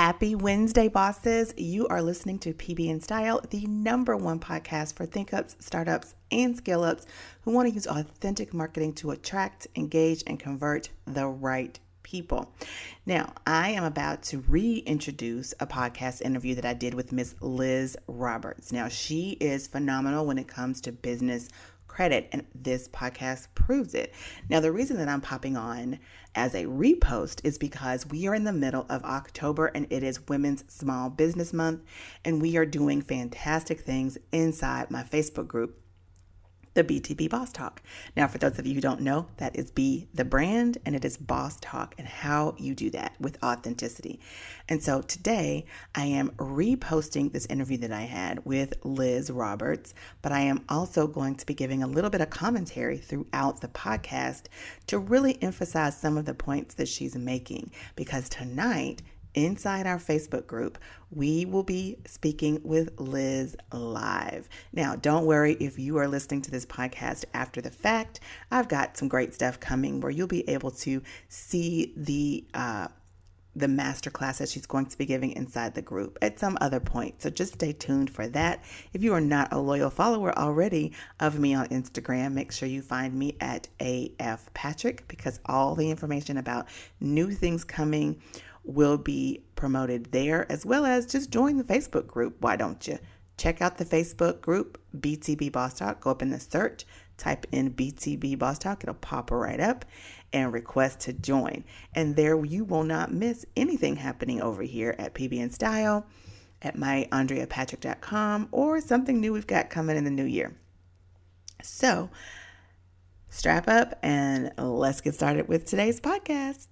Happy Wednesday, bosses. You are listening to PB in Style, the number one podcast for think ups, startups, and scale ups who want to use authentic marketing to attract, engage, and convert the right people. Now, I am about to reintroduce a podcast interview that I did with Miss Liz Roberts. Now, she is phenomenal when it comes to business credit, and this podcast proves it. Now, the reason that I'm popping on as a repost is because we are in the middle of October and it is Women's Small Business Month, and we are doing fantastic things inside my Facebook group the BTB Boss Talk. Now, for those of you who don't know, that is B, the brand, and it is Boss Talk and how you do that with authenticity. And so today I am reposting this interview that I had with Liz Roberts, but I am also going to be giving a little bit of commentary throughout the podcast to really emphasize some of the points that she's making because tonight inside our Facebook group, we will be speaking with Liz live. Now, don't worry if you are listening to this podcast after the fact. I've got some great stuff coming where you'll be able to see the uh, the masterclass that she's going to be giving inside the group at some other point. So just stay tuned for that. If you are not a loyal follower already of me on Instagram, make sure you find me at AF Patrick because all the information about new things coming will be promoted there, as well as just join the Facebook group. Why don't you? Check out the Facebook group, BTB Boss Talk. Go up in the search, type in BTB Boss Talk, it'll pop right up and request to join. And there you will not miss anything happening over here at PB in Style, at myandreapatrick.com, or something new we've got coming in the new year. So, strap up and let's get started with today's podcast.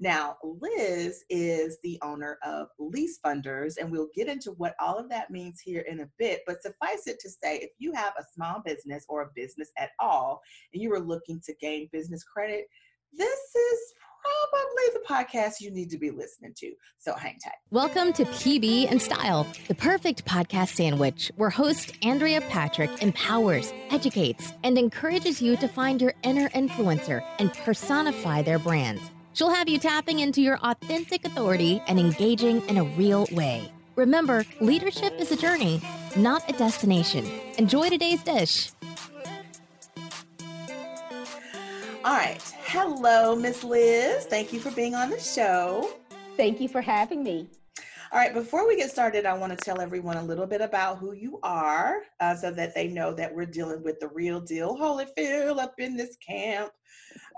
Now, Liz is the owner of Lease Funders, and we'll get into what all of that means here in a bit. But suffice it to say, if you have a small business or a business at all, and you are looking to gain business credit, this is probably the podcast you need to be listening to. So hang tight. Welcome to PB and Style, the perfect podcast sandwich where host Andrea Patrick empowers, educates, and encourages you to find your inner influencer and personify their brand. She'll have you tapping into your authentic authority and engaging in a real way. Remember, leadership is a journey, not a destination. Enjoy today's dish. All right. Hello, Miss Liz. Thank you for being on the show. Thank you for having me. All right, before we get started, I want to tell everyone a little bit about who you are uh, so that they know that we're dealing with the real deal. Holy Holyfield up in this camp.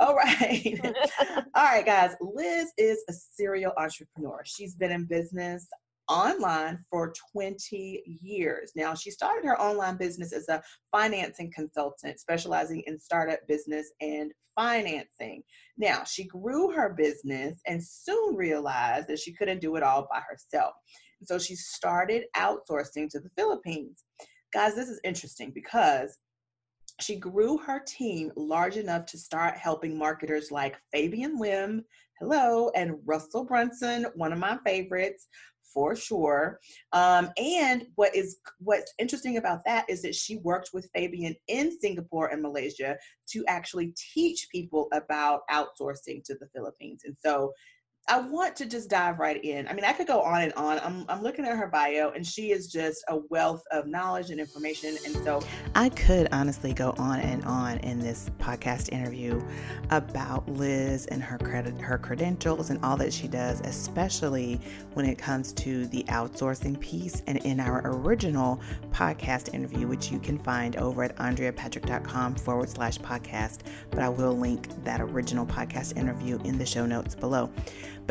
All right. All right, guys. Liz is a serial entrepreneur. She's been in business online for 20 years. Now, she started her online business as a financing consultant, specializing in startup business and financing. Now, she grew her business and soon realized that she couldn't do it all by herself. So she started outsourcing to the Philippines. Guys, this is interesting because she grew her team large enough to start helping marketers like Fabian Lim, hello, and Russell Brunson, one of my favorites for sure. Um, and what is what's interesting about that is that she worked with Fabian in Singapore and Malaysia to actually teach people about outsourcing to the Philippines. And so I want to just dive right in. I mean, I could go on and on. I'm, I'm looking at her bio, and she is just a wealth of knowledge and information. And so I could honestly go on and on in this podcast interview about Liz and her credit, her credentials, and all that she does, especially when it comes to the outsourcing piece. And in our original podcast interview, which you can find over at andreapatrick.com forward slash podcast, but I will link that original podcast interview in the show notes below.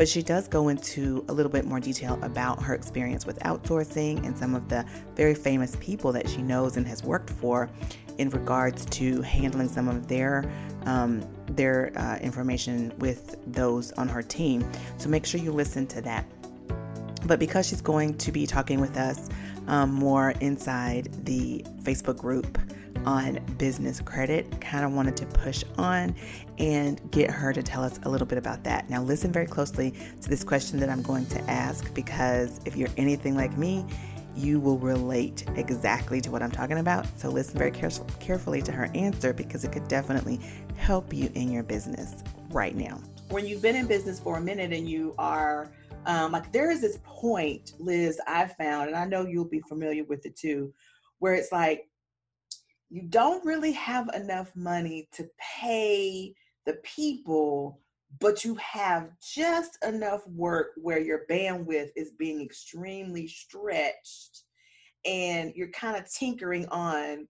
But she does go into a little bit more detail about her experience with outsourcing and some of the very famous people that she knows and has worked for in regards to handling some of their um, their uh, information with those on her team. So make sure you listen to that. But because she's going to be talking with us um, more inside the Facebook group on business credit. Kind of wanted to push on and get her to tell us a little bit about that. Now, listen very closely to this question that I'm going to ask because if you're anything like me, you will relate exactly to what I'm talking about. So, listen very care- carefully to her answer because it could definitely help you in your business right now. when you've been in business for a minute and you are um, like there is this point, Liz, I found, and I know you'll be familiar with it too, where it's like you don't really have enough money to pay the people, but you have just enough work where your bandwidth is being extremely stretched and you're kind of tinkering on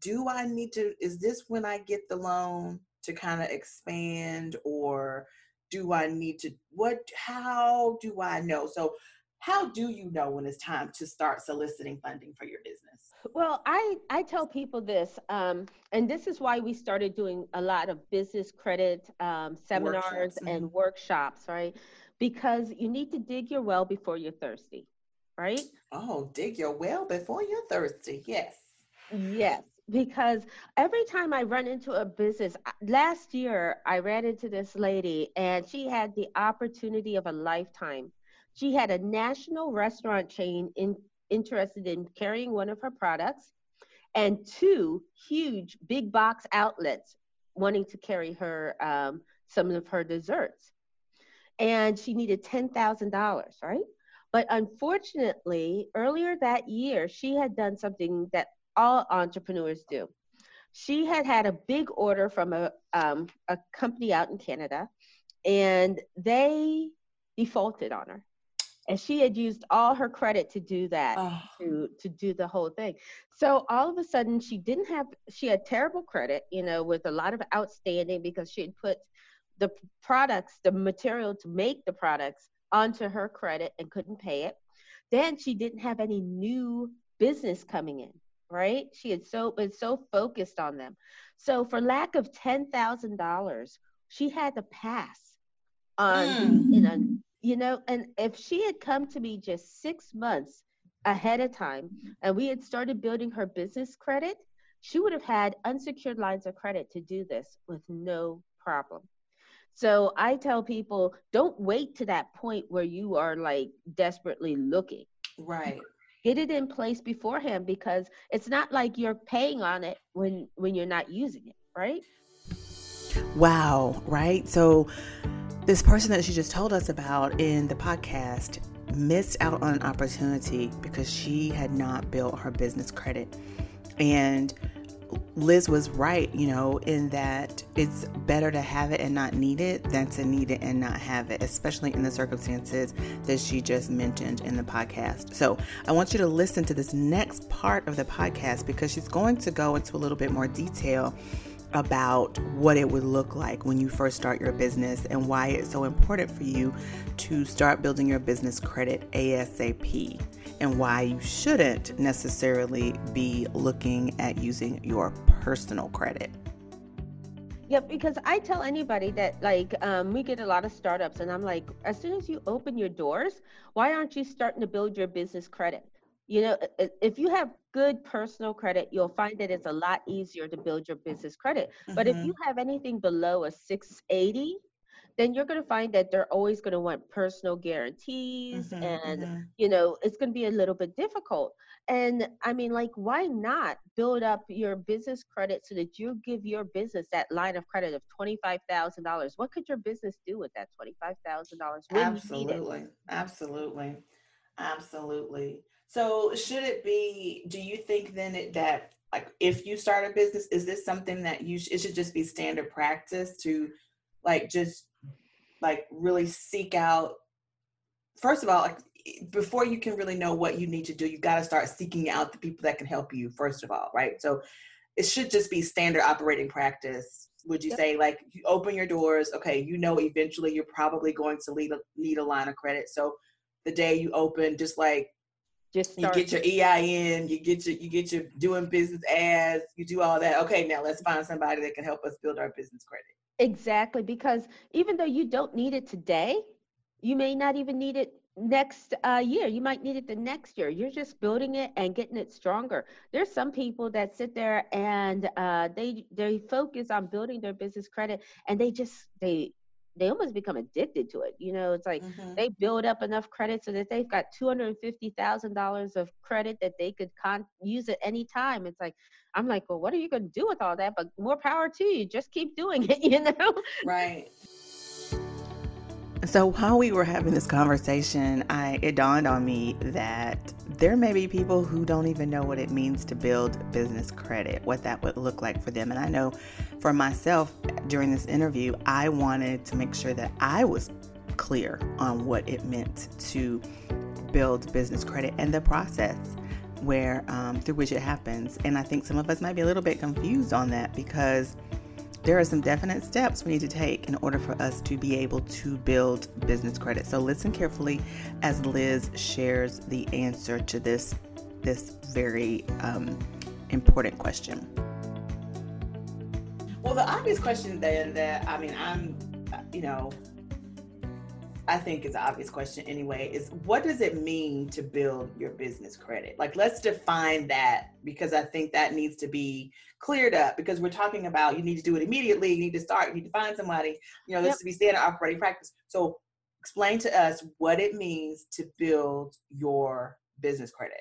do I need to, is this when I get the loan to kind of expand or do I need to, what, how do I know? So, how do you know when it's time to start soliciting funding for your business? Well, I, I tell people this, um, and this is why we started doing a lot of business credit um, seminars workshops. and mm-hmm. workshops, right? Because you need to dig your well before you're thirsty, right? Oh, dig your well before you're thirsty. Yes. Yes because every time I run into a business, last year I ran into this lady and she had the opportunity of a lifetime. She had a national restaurant chain in, interested in carrying one of her products and two huge big box outlets wanting to carry her um, some of her desserts. And she needed $10,000, right? But unfortunately, earlier that year, she had done something that all entrepreneurs do. She had had a big order from a, um, a company out in Canada, and they defaulted on her. And she had used all her credit to do that, oh. to to do the whole thing. So all of a sudden, she didn't have. She had terrible credit, you know, with a lot of outstanding because she had put the products, the material to make the products onto her credit and couldn't pay it. Then she didn't have any new business coming in right? She had so been so focused on them. So for lack of ten thousand dollars, she had to pass on mm. in a you know, and if she had come to me just six months ahead of time and we had started building her business credit, she would have had unsecured lines of credit to do this with no problem. So I tell people don't wait to that point where you are like desperately looking. Right get it in place beforehand because it's not like you're paying on it when when you're not using it right wow right so this person that she just told us about in the podcast missed out on an opportunity because she had not built her business credit and Liz was right, you know, in that it's better to have it and not need it than to need it and not have it, especially in the circumstances that she just mentioned in the podcast. So I want you to listen to this next part of the podcast because she's going to go into a little bit more detail about what it would look like when you first start your business and why it's so important for you to start building your business credit ASAP and why you shouldn't necessarily be looking at using your personal credit. Yeah, because I tell anybody that like um, we get a lot of startups, and I'm like, as soon as you open your doors, why aren't you starting to build your business credit? You know, if you have good personal credit, you'll find that it's a lot easier to build your business credit. Mm-hmm. But if mm-hmm. you have anything below a 680, then you're going to find that they're always going to want personal guarantees mm-hmm, and mm-hmm. you know it's going to be a little bit difficult and i mean like why not build up your business credit so that you give your business that line of credit of $25000 what could your business do with that $25000 absolutely absolutely absolutely so should it be do you think then it, that like if you start a business is this something that you sh- it should just be standard practice to like just like really seek out? First of all like before you can really know what you need to do you've got to start seeking out the people that can help you first of all right? So it should just be standard operating practice. Would you yep. say like you open your doors okay you know eventually you're probably going to need a, need a line of credit. So the day you open just like just you get your EIN, you get your you get your doing business as, you do all that. Okay, now let's find somebody that can help us build our business credit. Exactly, because even though you don't need it today, you may not even need it next uh, year. You might need it the next year. You're just building it and getting it stronger. There's some people that sit there and uh, they they focus on building their business credit, and they just they they almost become addicted to it. You know, it's like mm-hmm. they build up enough credit so that they've got two hundred fifty thousand dollars of credit that they could con- use at any time. It's like I'm like, well, what are you going to do with all that? But more power to you. Just keep doing it. You know, right. So while we were having this conversation, I it dawned on me that there may be people who don't even know what it means to build business credit, what that would look like for them. And I know for myself during this interview, I wanted to make sure that I was clear on what it meant to build business credit and the process where um, through which it happens. And I think some of us might be a little bit confused on that because there are some definite steps we need to take in order for us to be able to build business credit. So listen carefully as Liz shares the answer to this this very um, important question. Well, the obvious question then that I mean, I'm, you know, I think is an obvious question anyway, is what does it mean to build your business credit? Like, let's define that because I think that needs to be cleared up because we're talking about you need to do it immediately, you need to start, you need to find somebody, you know, this yep. to be standard operating practice. So, explain to us what it means to build your business credit.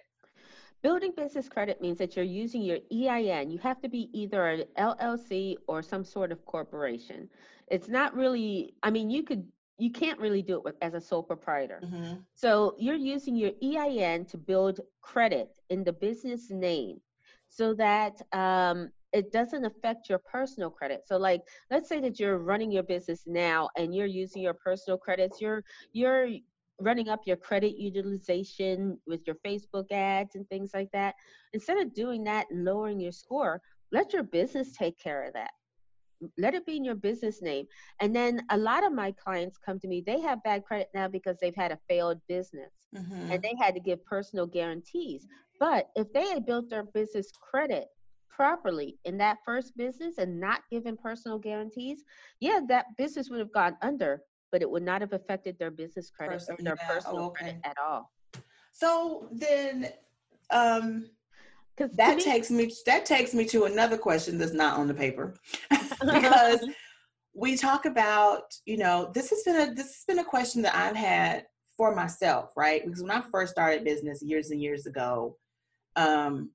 Building business credit means that you're using your EIN. You have to be either an LLC or some sort of corporation. It's not really, I mean, you could you can't really do it with, as a sole proprietor. Mm-hmm. So you're using your EIN to build credit in the business name so that um, it doesn't affect your personal credit. So like let's say that you're running your business now and you're using your personal credits, you're you're running up your credit utilization with your Facebook ads and things like that. Instead of doing that and lowering your score, let your business take care of that let it be in your business name. And then a lot of my clients come to me, they have bad credit now because they've had a failed business mm-hmm. and they had to give personal guarantees. But if they had built their business credit properly in that first business and not given personal guarantees, yeah, that business would have gone under, but it would not have affected their business credit Person, or their yeah. personal oh, okay. credit at all. So then, um, because that me, takes me that takes me to another question that's not on the paper. Because we talk about you know this has been a this has been a question that i've had for myself right? Because when i first started business years and years ago um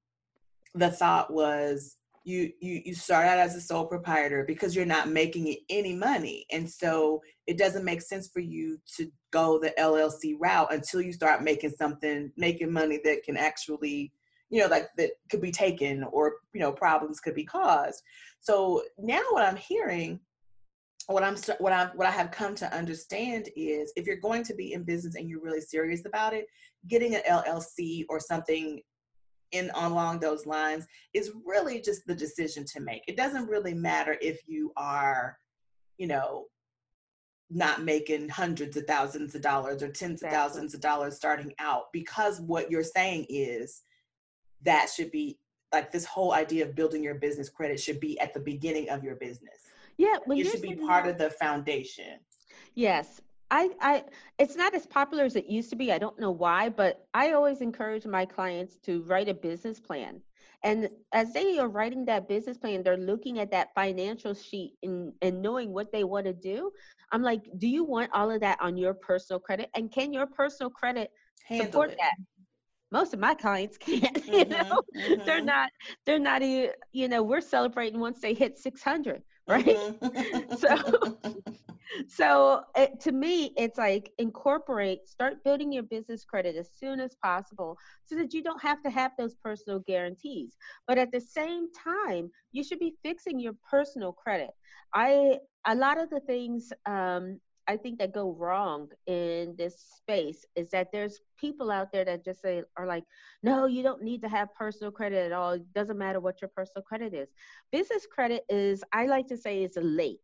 the thought was you you you start out as a sole proprietor because you're not making any money. And so it doesn't make sense for you to go the llc route until you start making something making money that can actually you know like that could be taken or you know problems could be caused. So now what i'm hearing what i'm what i what i have come to understand is if you're going to be in business and you're really serious about it getting an llc or something in along those lines is really just the decision to make. It doesn't really matter if you are you know not making hundreds of thousands of dollars or tens of thousands of dollars starting out because what you're saying is that should be like this whole idea of building your business credit should be at the beginning of your business. Yeah, it should be part of the foundation. Yes. I, I it's not as popular as it used to be. I don't know why, but I always encourage my clients to write a business plan. And as they are writing that business plan, they're looking at that financial sheet and, and knowing what they want to do. I'm like, do you want all of that on your personal credit? And can your personal credit Handle support it. that? Most of my clients can't you mm-hmm, know mm-hmm. they're not they're not even, you know we're celebrating once they hit 600 right mm-hmm. so so it, to me it's like incorporate start building your business credit as soon as possible so that you don't have to have those personal guarantees but at the same time you should be fixing your personal credit i a lot of the things um, I think that go wrong in this space is that there's people out there that just say are like, no, you don't need to have personal credit at all. It doesn't matter what your personal credit is. Business credit is, I like to say, is a lake.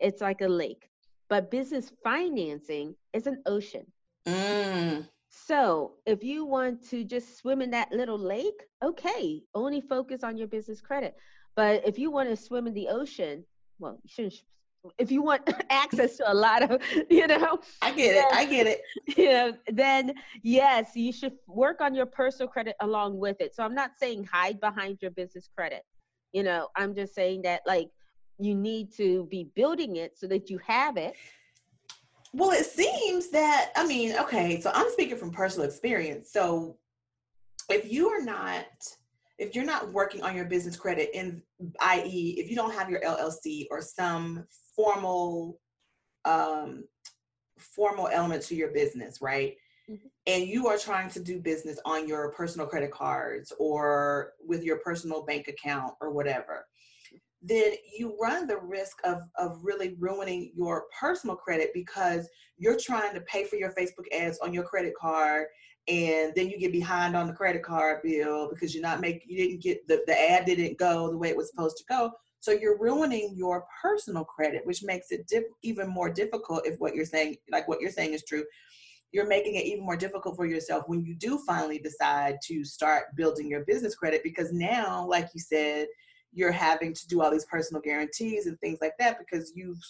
It's like a lake, but business financing is an ocean. Mm. So if you want to just swim in that little lake, okay, only focus on your business credit. But if you want to swim in the ocean, well, you shouldn't if you want access to a lot of you know? I get then, it i get it. You know then yes you should work on your personal credit along with it. So i'm not saying hide behind your business credit. You know i'm just saying that like you need to be building it so that you have it. Well it seems that i mean okay so i'm speaking from personal experience. So if you are not if you're not working on your business credit in i.e if you don't have your llc or some formal um, formal element to your business, right? Mhm. And you are trying to do business on your personal credit cards or with your personal bank account or whatever, then you run the risk of, of really ruining your personal credit because you're trying to pay for your Facebook ads on your credit card and then you get behind on the credit card bill because you're not making you didn't get the, the ad didn't go the way it was supposed to go. So you're ruining your personal credit which makes it diff- even more difficult if what you're saying like what you're saying is true. You're making it even more difficult for yourself when you do finally decide to start building your business credit because now like you said you're having to do all these personal guarantees and things like that because you've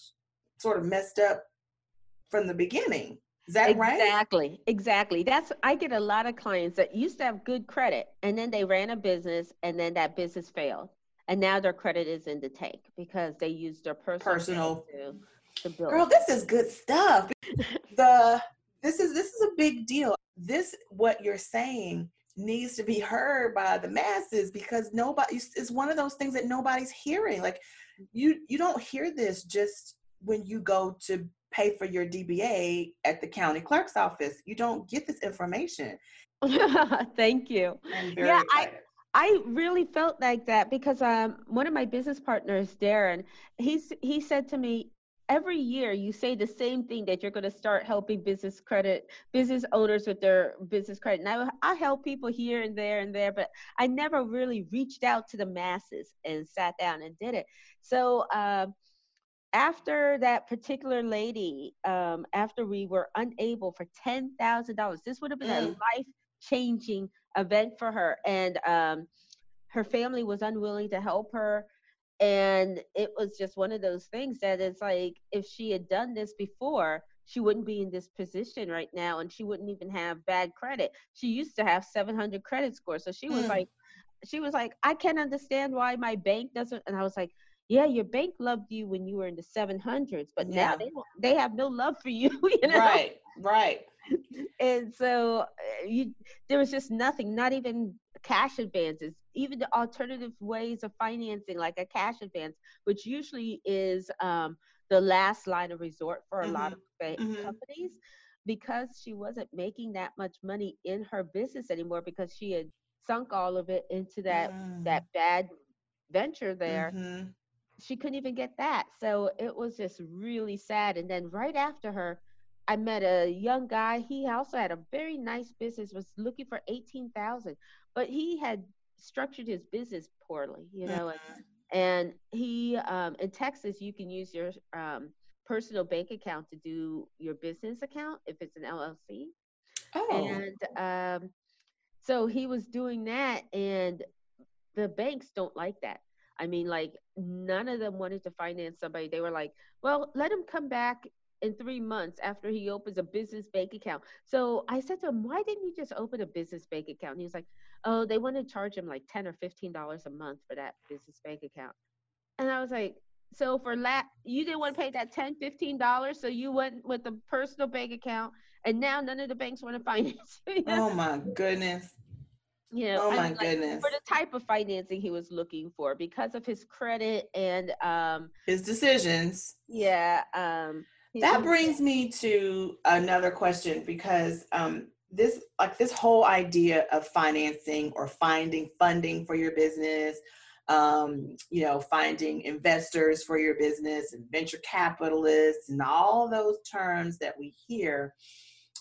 sort of messed up from the beginning is that right? Exactly. Exactly. That's I get a lot of clients that used to have good credit and then they ran a business and then that business failed. And now their credit is in the tank because they used their personal, Personal. to, to build. Girl, this is good stuff. the this is this is a big deal. This what you're saying needs to be heard by the masses because nobody it's one of those things that nobody's hearing. Like you you don't hear this just when you go to pay for your DBA at the county clerk's office. You don't get this information. Thank you. Yeah, I- I really felt like that because um one of my business partners, Darren, he's he said to me, every year you say the same thing that you're going to start helping business credit business owners with their business credit. And I, I help people here and there and there, but I never really reached out to the masses and sat down and did it. So um after that particular lady, um, after we were unable for ten thousand dollars, this would have been a Mm. life changing event for her, and um, her family was unwilling to help her, and it was just one of those things that it's like if she had done this before, she wouldn't be in this position right now, and she wouldn't even have bad credit. She used to have seven hundred credit score, so she was Mm. like, she was like, I can't understand why my bank doesn't, and I was like yeah, your bank loved you when you were in the 700s, but Yeah. now they they have no love for you, you know. Right, right. And so uh, you there was just nothing, not even cash advances, even the alternative ways of financing, like a cash advance, which usually is um, the last line of resort for a lot of mhm. companies, because she wasn't making that much money in her business anymore because she had sunk all of it into that Mm. that bad venture there Mhm. She couldn't even get that. So it was just really sad. And then right after her, I met a young guy. He also had a very nice business, was looking for 18,000, but he had structured his business poorly, you know, and, Mhm. and he, um, in Texas, you can use your um, personal bank account to do your business account if it's an LLC. Oh. And um, so he was doing that, and the banks don't like that. I mean, like, none of them wanted to finance somebody. They were like, well, let him come back in three months after he opens a business bank account. So I said to him, why didn't you just open a business bank account? And he was like, oh, they want to charge him like 10 or $15 a month for that business bank account. And I was like, so for la you didn't want to pay that 10 $15, so you went with a personal bank account, and now none of the banks want to finance you. oh my goodness. You know, Oh I my mean, like, goodness. for the type of financing he was looking for because of his credit and um His decisions. yeah um That brings me to another question because um, this, like this whole idea of financing or finding funding for your business, um, you know, finding investors for your business and venture capitalists and all those terms that we hear.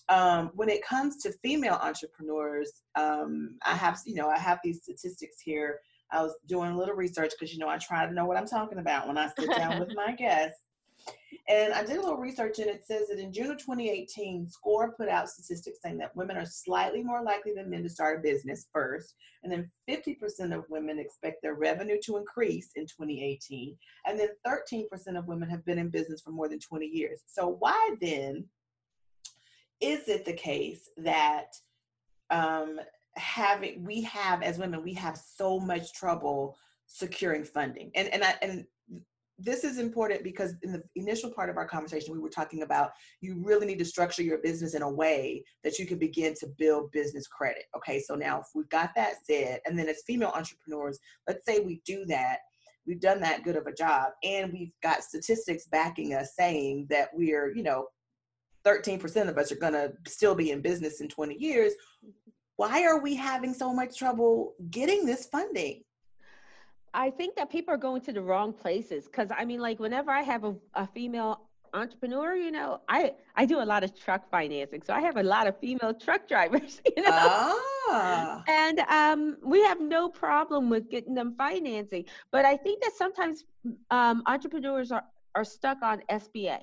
Um, when it comes to female entrepreneurs, um, I have, you know, I have these statistics here. I was doing a little research because, you know, I try to know what I'm talking about when I sit down with my guests. And I did a little research, and it says that in June of 2018, SCORE put out statistics saying that women are slightly more likely than men to start a business first. And then 50% of women expect their revenue to increase in 2018. And then 13% of women have been in business for more than 20 years. So, why then is it the case that um, having we have as women we have so much trouble securing funding? And and I, and this is important because in the initial part of our conversation we were talking about you really need to structure your business in a way that you can begin to build business credit okay? So now if we've got that said and then as female entrepreneurs let's say we do that we've done that good of a job and we've got statistics backing us saying that we're you know 13% of us are going to still be in business in 20 years. Why are we having so much trouble getting this funding? I think that people are going to the wrong places because I mean, like, whenever I have a, a female entrepreneur, you know, I I do a lot of truck financing, so I have a lot of female truck drivers, you know, ah. and um, we have no problem with getting them financing. But I think that sometimes um, entrepreneurs are are stuck on SBA.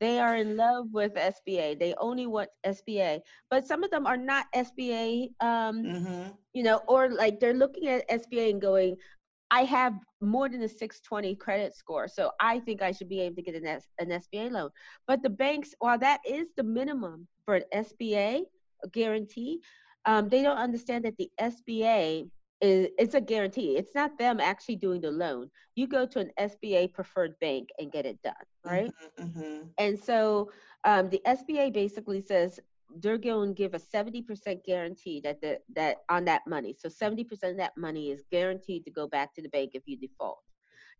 They are in love with SBA. They only want SBA, but some of them are not SBA. Um, mm-hmm. You know, or like they're looking at SBA and going, I have more than a 620 credit score, so I think I should be able to get an, S, an SBA loan. But the banks, while that is the minimum for an SBA guarantee, um, they don't understand that the SBA is it's a guarantee. It's not them actually doing the loan. You go to an SBA preferred bank and get it done, right? Mm-hmm, mm-hmm. And so um, the SBA basically says they're going to give a 70% guarantee that the, that on that money. So 70% of that money is guaranteed to go back to the bank if you default.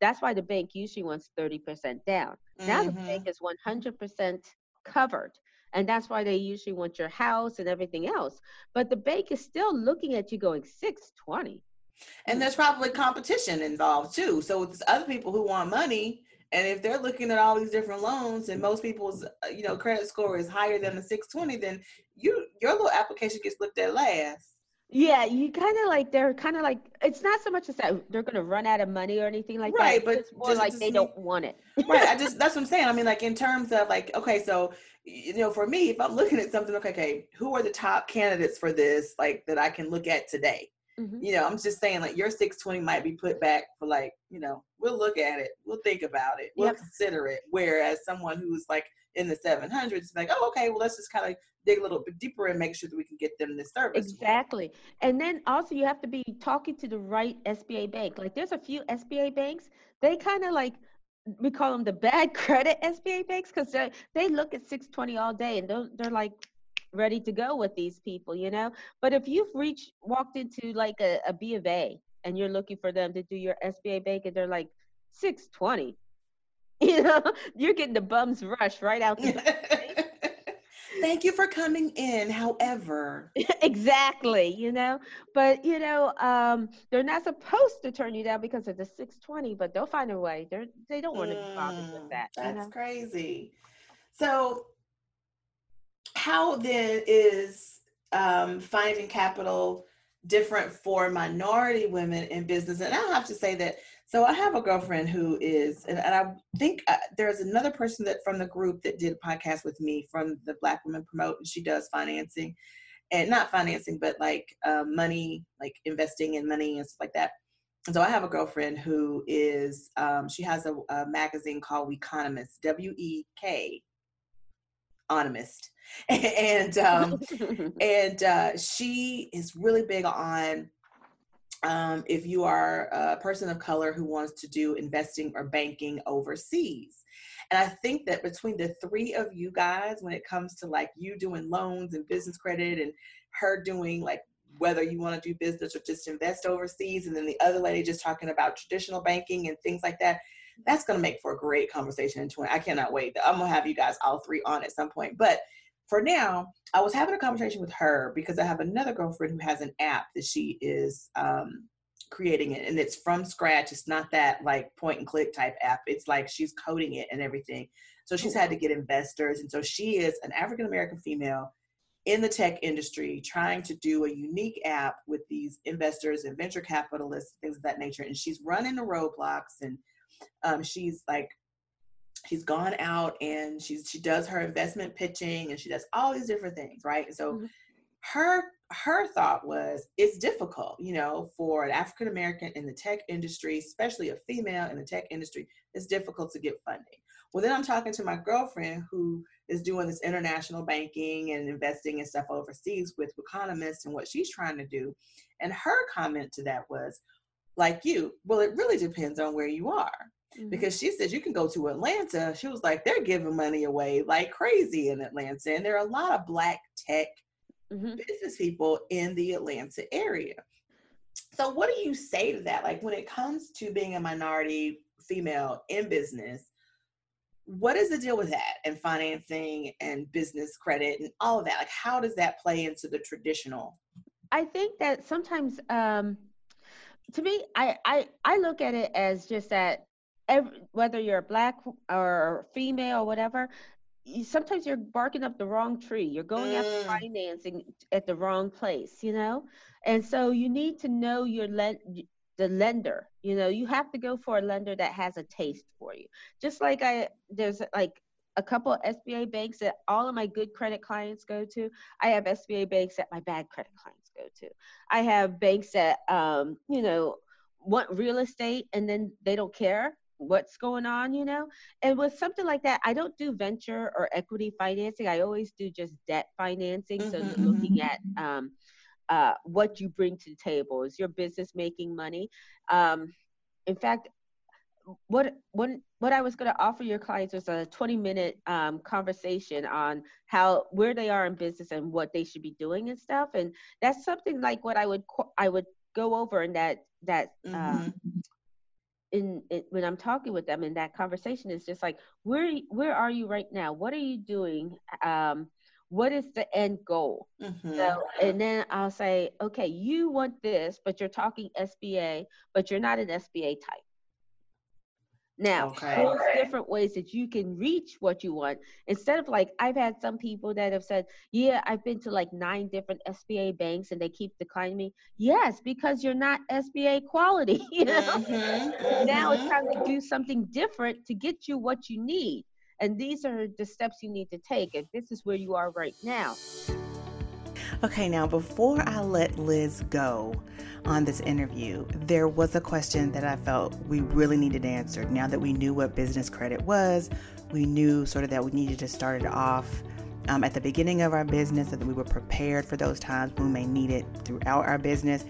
That's why the bank usually wants 30% down. Mm-hmm. Now the mm-hmm. bank is 100% covered. And that's why they usually want your house and everything else. But the bank is still looking at you going 620. And there's probably competition involved too. So it's other people who want money and if they're looking at all these different loans and most people's uh, you know credit score is higher than the 620, then you your little application gets looked at last. Yeah, you kind of like they're kind of like it's not so much as that they're going to run out of money or anything like right, that. Right, but it's more like they don't want it. right. I just that's what I'm saying. I mean, like in terms of like, okay, so you know, for me, if I'm looking at something, okay, okay, who are the top candidates for this, like that I can look at today? Mm-hmm. You know, I'm just saying like your 620 might be put back for like, you know, we'll look at it, we'll think about it, we'll yep. consider it. Whereas someone who's like in the 700s, like, oh, okay, well, let's just kind of dig a little bit deeper and make sure that we can get them this service. Exactly. And then also you have to be talking to the right SBA bank. Like there's a few SBA banks, they kind of like we call them the bad credit SBA banks because they they look at 620 all day and they're, they're like ready to go with these people, you know. But if you've reached walked into like a, a B of A and you're looking for them to do your SBA bank and they're like 620, you know, you're getting the bums rush right out the Thank you for coming in. However, exactly, you know, but you know, um, they're not supposed to turn you down because of the 620, but they'll find a way. They're they don't want to be bothered with mm, that. That's you know? crazy. So how then is um, finding capital different for minority women in business? And I have to say that. So I have a girlfriend who is, and, and I think uh, there's another person that from the group that did a podcast with me from the Black Women Promote, and she does financing, and not financing, but like uh, money, like investing in money and stuff like that. And so I have a girlfriend who is, um, she has a, a magazine called Wekonomist, W E K, Onomist and um, and uh, she is really big on um, if you are a person of color who wants to do investing or banking overseas. And I think that between the three of you guys, when it comes to like you doing loans and business credit and her doing like whether you want to do business or just invest overseas, and then the other lady just talking about traditional banking and things like that, that's going to make for a great conversation in 20. I cannot wait. I'm going to have you guys all three on at some point. But for now, I was having a conversation with her because I have another girlfriend who has an app that she is um, creating it and it's from scratch. It's not that like point and click type app. It's like she's coding it and everything. So she's had to get investors. And so she is an African American female in the tech industry trying to do a unique app with these investors and venture capitalists, things of that nature. And she's running the roadblocks and um, she's like she's gone out and she's she does her investment pitching and she does all these different things right? And so mm-hmm. her her thought was it's difficult you know for an african american in the tech industry especially a female in the tech industry it's difficult to get funding. Well then i'm talking to my girlfriend who is doing this international banking and investing and stuff overseas with economists and what she's trying to do. And her comment to that was like you well it really depends on where you are mm-hmm. because she said you can go to Atlanta. She was like, they're giving money away like crazy in Atlanta. And there are a lot of black tech mm-hmm. business people in the Atlanta area. So, what do you say to that? Like, when it comes to being a minority female in business, what is the deal with that and financing and business credit and all of that? Like, how does that play into the traditional? I think that sometimes, um, to me, I, I I look at it as just that every, whether you're black or female or whatever, you, sometimes you're barking up the wrong tree. You're going mm. after financing at the wrong place, you know. And so you need to know your lend the lender. You know, you have to go for a lender that has a taste for you. Just like I, there's like a couple SBA banks that all of my good credit clients go to. I have SBA banks that my bad credit clients go to. I have banks that, um, you know, want real estate and then they don't care what's going on, you know? And with something like that, I don't do venture or equity financing. I always do just debt financing. Mm-hmm, so mm-hmm, looking at mm-hmm. um, uh, what you bring to the table. Is your business making money? Um, in fact, what what what I was going to offer your clients was a 20 minute um, conversation on how where they are in business and what they should be doing and stuff. And that's something like what I would I would go over in that that um, mm-hmm. In, in, when I'm talking with them in that conversation is just like where where are you right now? What are you doing? Um, what is the end goal? Mm-hmm. So, and then I'll say, okay, you want this, but you're talking SBA, but you're not an SBA type. Now, okay. there's different ways that you can reach what you want. Instead of like, I've had some people that have said, Yeah, I've been to like nine different SBA banks and they keep declining me. Yes, because you're not SBA quality. You know? Mm-hmm. Now it's mm-hmm. time to do something different to get you what you need. And these are the steps you need to take. And this is where you are right now. Okay, now before I let Liz go on this interview, there was a question that I felt we really needed answered. Now that we knew what business credit was, we knew sort of that we needed to start it off um, at the beginning of our business so that we were prepared for those times we may need it throughout our business.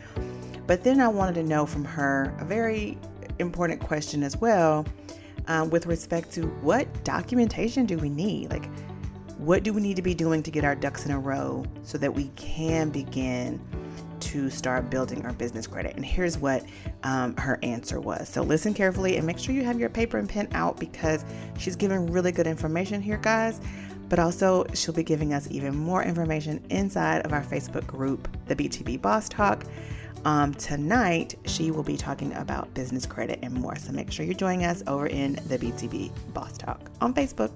But then I wanted to know from her a very important question as well um, with respect to what documentation do we need? Like, what do we need to be doing to get our ducks in a row so that we can begin to start building our business credit? And here's what um, her answer was. So listen carefully and make sure you have your paper and pen out because she's giving really good information here, guys. But also, she'll be giving us even more information inside of our Facebook group, the BTB Boss Talk. Um, tonight, she will be talking about business credit and more. So make sure you're joining us over in the BTB Boss Talk on Facebook.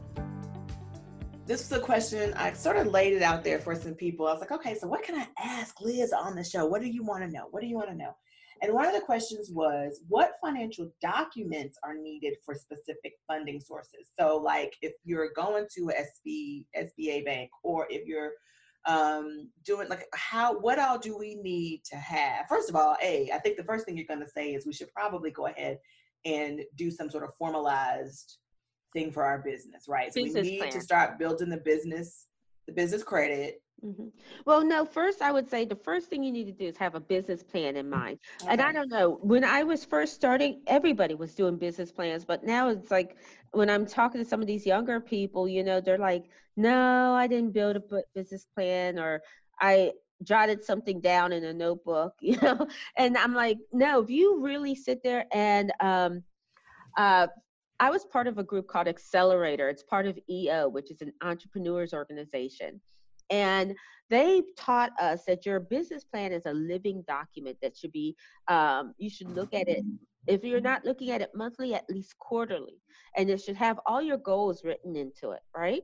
This is a question I sort of laid it out there for some people. I was like, okay, so what can I ask Liz on the show? What do you want to know? What do you want to know? And one of the questions was, what financial documents are needed for specific funding sources? So, like if you're going to a SB, SBA bank, or if you're um, doing like how what all do we need to have first of all a i think the first thing you're going to say is we should probably go ahead and do some sort of formalized thing for our business right so business we need plan. to start building the business the business credit Mm-hmm. Well, no, first I would say the first thing you need to do is have a business plan in mind. Okay. And I don't know, when I was first starting, everybody was doing business plans, but now it's like when I'm talking to some of these younger people, you know, they're like, no, I didn't build a business plan or I jotted something down in a notebook, you know, and I'm like, no, if you really sit there and, um, uh, I was part of a group called Accelerator. It's part of EO, which is an entrepreneurs organization. And they taught us that your business plan is a living document that should be, um, you should look at it. If you're not looking at it monthly, at least quarterly. And it should have all your goals written into it, right?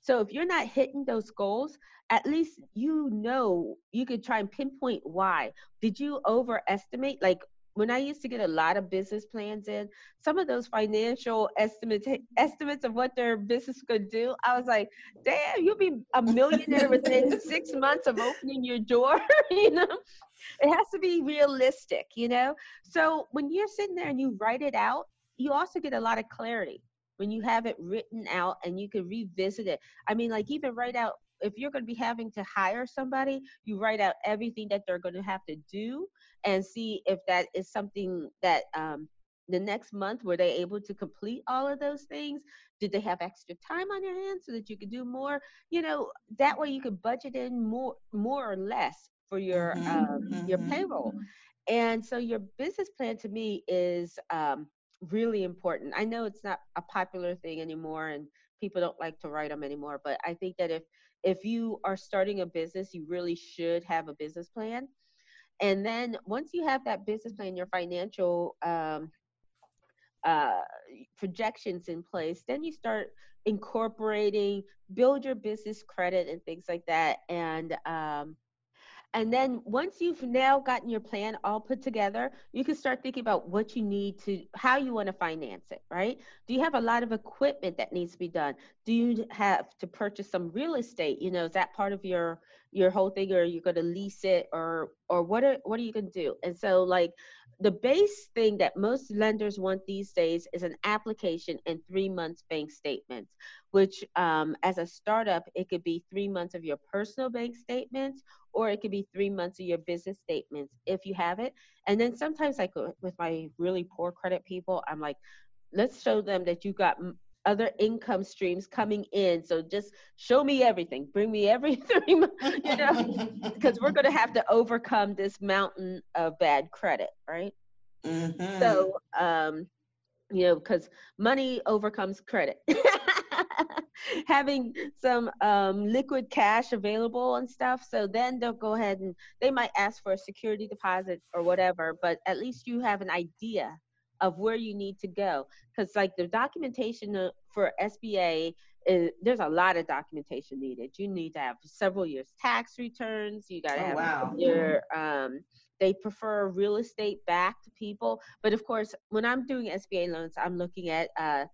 So if you're not hitting those goals, at least you know you could try and pinpoint why. Did you overestimate? Like when I used to get a lot of business plans in, some of those financial estimates estimates of what their business could do, I was like, damn, you'll be a millionaire within six months of opening your door. you know, it has to be realistic. You know, so when you're sitting there and you write it out, you also get a lot of clarity when you have it written out and you can revisit it. I mean, like even write out if you're going to be having to hire somebody, you write out everything that they're going to have to do and see if that is something that um, the next month were they able to complete all of those things did they have extra time on your hands so that you could do more you know that way you could budget in more more or less for your mm-hmm, um, mm-hmm. your payroll and so your business plan to me is um, really important. I know it's not a popular thing anymore and people don't like to write them anymore, but I think that if if you are starting a business, you really should have a business plan. And then once you have that business plan, your financial um, uh, projections in place, then you start incorporating, build your business credit and things like that. And um, and then once you've now gotten your plan all put together, you can start thinking about what you need to, how you want to finance it, right? Do you have a lot of equipment that needs to be done? Do you have to purchase some real estate? You know, is that part of your your whole thing, or you're going to lease it, or or what are what are you going to do? And so, like, the base thing that most lenders want these days is an application and three months bank statements which um, as a startup it could be three months of your personal bank statements or it could be three months of your business statements if you have it and then sometimes like with my really poor credit people i'm like let's show them that you got other income streams coming in. So just show me everything. Bring me every three months, you know, because we're going to have to overcome this mountain of bad credit, right? Mm-hmm. So, um, you know, because money overcomes credit. Having some um, liquid cash available and stuff. So then they'll go ahead and they might ask for a security deposit or whatever, but at least you have an idea of where you need to go because like the documentation uh, for sba is, there's a lot of documentation needed you need to have several years tax returns you got to oh, have wow. your um, they prefer real estate backed people but of course when i'm doing sba loans i'm looking at uh,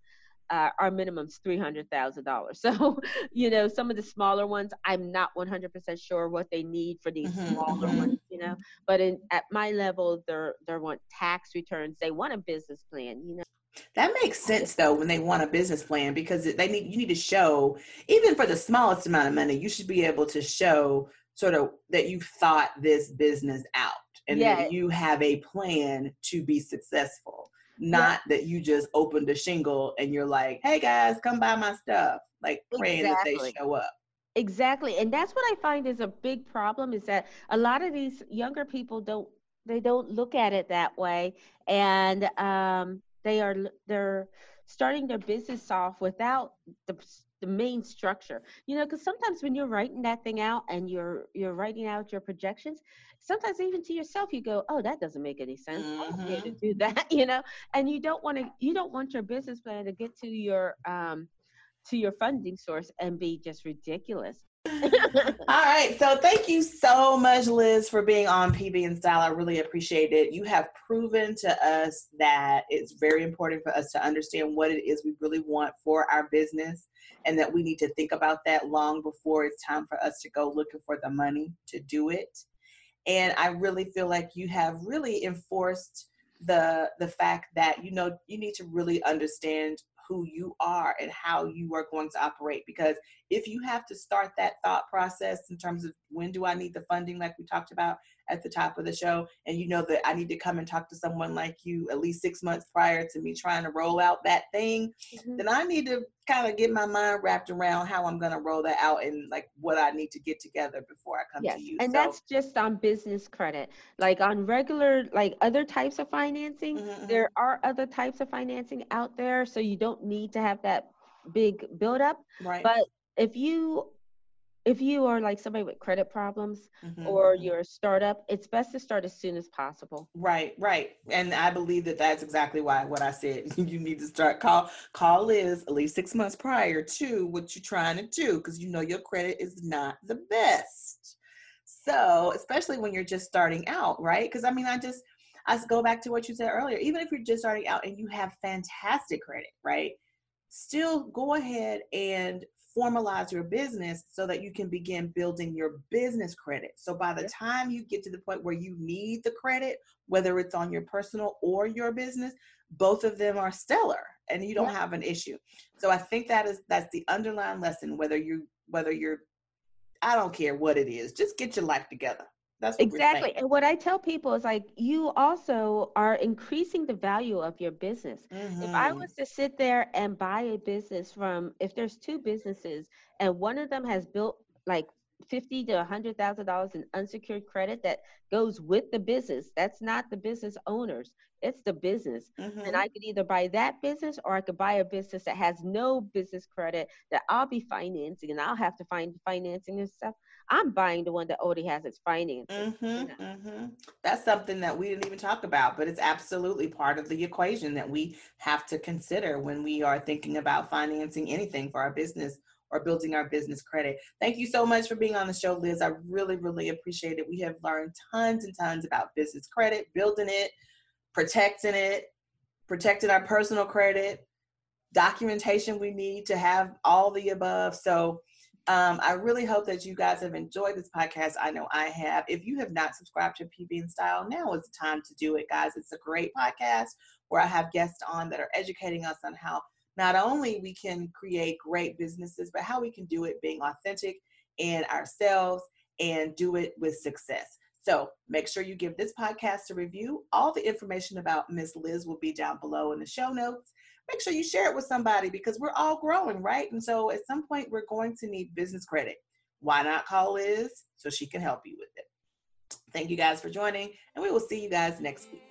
uh, our minimum is three hundred thousand dollars. So, you know, some of the smaller ones, I'm not one hundred percent sure what they need for these mm-hmm, smaller mm-hmm. ones. You know, mm-hmm. but in at my level, they're they want tax returns. They want a business plan. You know. That makes sense though when they want a business plan because they need you need to show even for the smallest amount of money you should be able to show sort of that you thought this business out and yeah. that you have a plan to be successful not yeah. that you just opened a shingle and you're like, hey guys, come buy my stuff. Like praying exactly. that they show up. Exactly. And that's what I find is a big problem is that a lot of these younger people don't they don't look at it that way. And um they are they're starting their business off without the the main structure you know because sometimes when you're writing that thing out and you're you're writing out your projections sometimes even to yourself you go oh that doesn't make any sense mm-hmm. to do that you know and you don't want to you don't want your business plan to get to your um to your funding source and be just ridiculous all right. So thank you so much, Liz, for being on PB and Style. I really appreciate it. You have proven to us that it's very important for us to understand what it is we really want for our business and that we need to think about that long before it's time for us to go looking for the money to do it. And I really feel like you have really enforced the the fact that you know you need to really understand who you are and how you are going to operate because if you have to start that thought process in terms of when do I need the funding like we talked about at the top of the show and you know that I need to come and talk to someone like you at least six months prior to me trying to roll out that thing, mm-hmm. then I need to kind of get my mind wrapped around how I'm going to roll that out and like what I need to get together before I come yes. to you. And so, that's just on business credit. Like on regular, like other types of financing, mm-hmm. there mm-hmm. are other types of financing out there. So you don't need to have that big buildup. Right. But if you if you are like somebody with credit problems mm-hmm. or you're a startup, it's best to start as soon as possible. Right, right. And I believe that that's exactly why what I said. you need to start call call is at least six months prior to what you're trying to do because you know your credit is not the best. So, especially when you're just starting out, right? Because I mean, I just I go back to what you said earlier. Even if you're just starting out and you have fantastic credit, right? Still go ahead and formalize your business so that you can begin building your business credit. So by the time you get to the point where you need the credit, whether it's on your personal or your business, both of them are stellar and you don't yeah. have an issue. So I think that is that's the underlying lesson whether you whether you're I don't care what it is, just get your life together. That's exactly. And what I tell people is like, you also are increasing the value of your business. Mm-hmm. If I mm-hmm. was to sit there and buy a business from, if there's two businesses and one of them has built like fifty to a hundred thousand dollars in unsecured credit that goes with the business. That's not the business owners; it's the business. Mm-hmm. And I could either buy that business or I could buy a business that has no business credit that I'll be financing, and I'll have to find financing and stuff. I'm buying the one that already has its financing. Mm-hmm, you know? mm-hmm. That's something that we didn't even talk about, but it's absolutely part of the equation that we have to consider when we are thinking about financing anything for our business or building our business credit. Thank you so much for being on the show, Liz. I really, really appreciate it. We have learned tons and tons about business credit, building it, protecting it, protecting our personal credit, documentation we need to have all the above. So, um, I really hope that you guys have enjoyed this podcast. I know I have. If you have not subscribed to PB and Style, now is the time to do it, guys. It's a great podcast where I have guests on that are educating us on how not only we can create great businesses, but how we can do it being authentic in ourselves and do it with success. So make sure you give this podcast a review. All the information about Miss Liz will be down below in the show notes. Make sure you share it with somebody because we're all growing, right? And so at some point, we're going to need business credit. Why not call Liz so she can help you with it? Thank you guys for joining, and we will see you guys next week.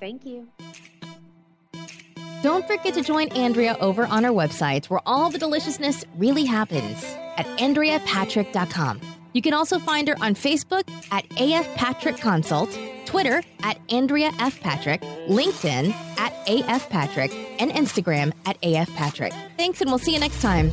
Thank you. Don't forget to join Andrea over on our website where all the deliciousness really happens at AndreaPatrick.com. You can also find her on Facebook at AF Patrick Consult, Twitter at Andrea F. Patrick, LinkedIn at AF Patrick, and Instagram at AF Patrick. Thanks, and we'll see you next time.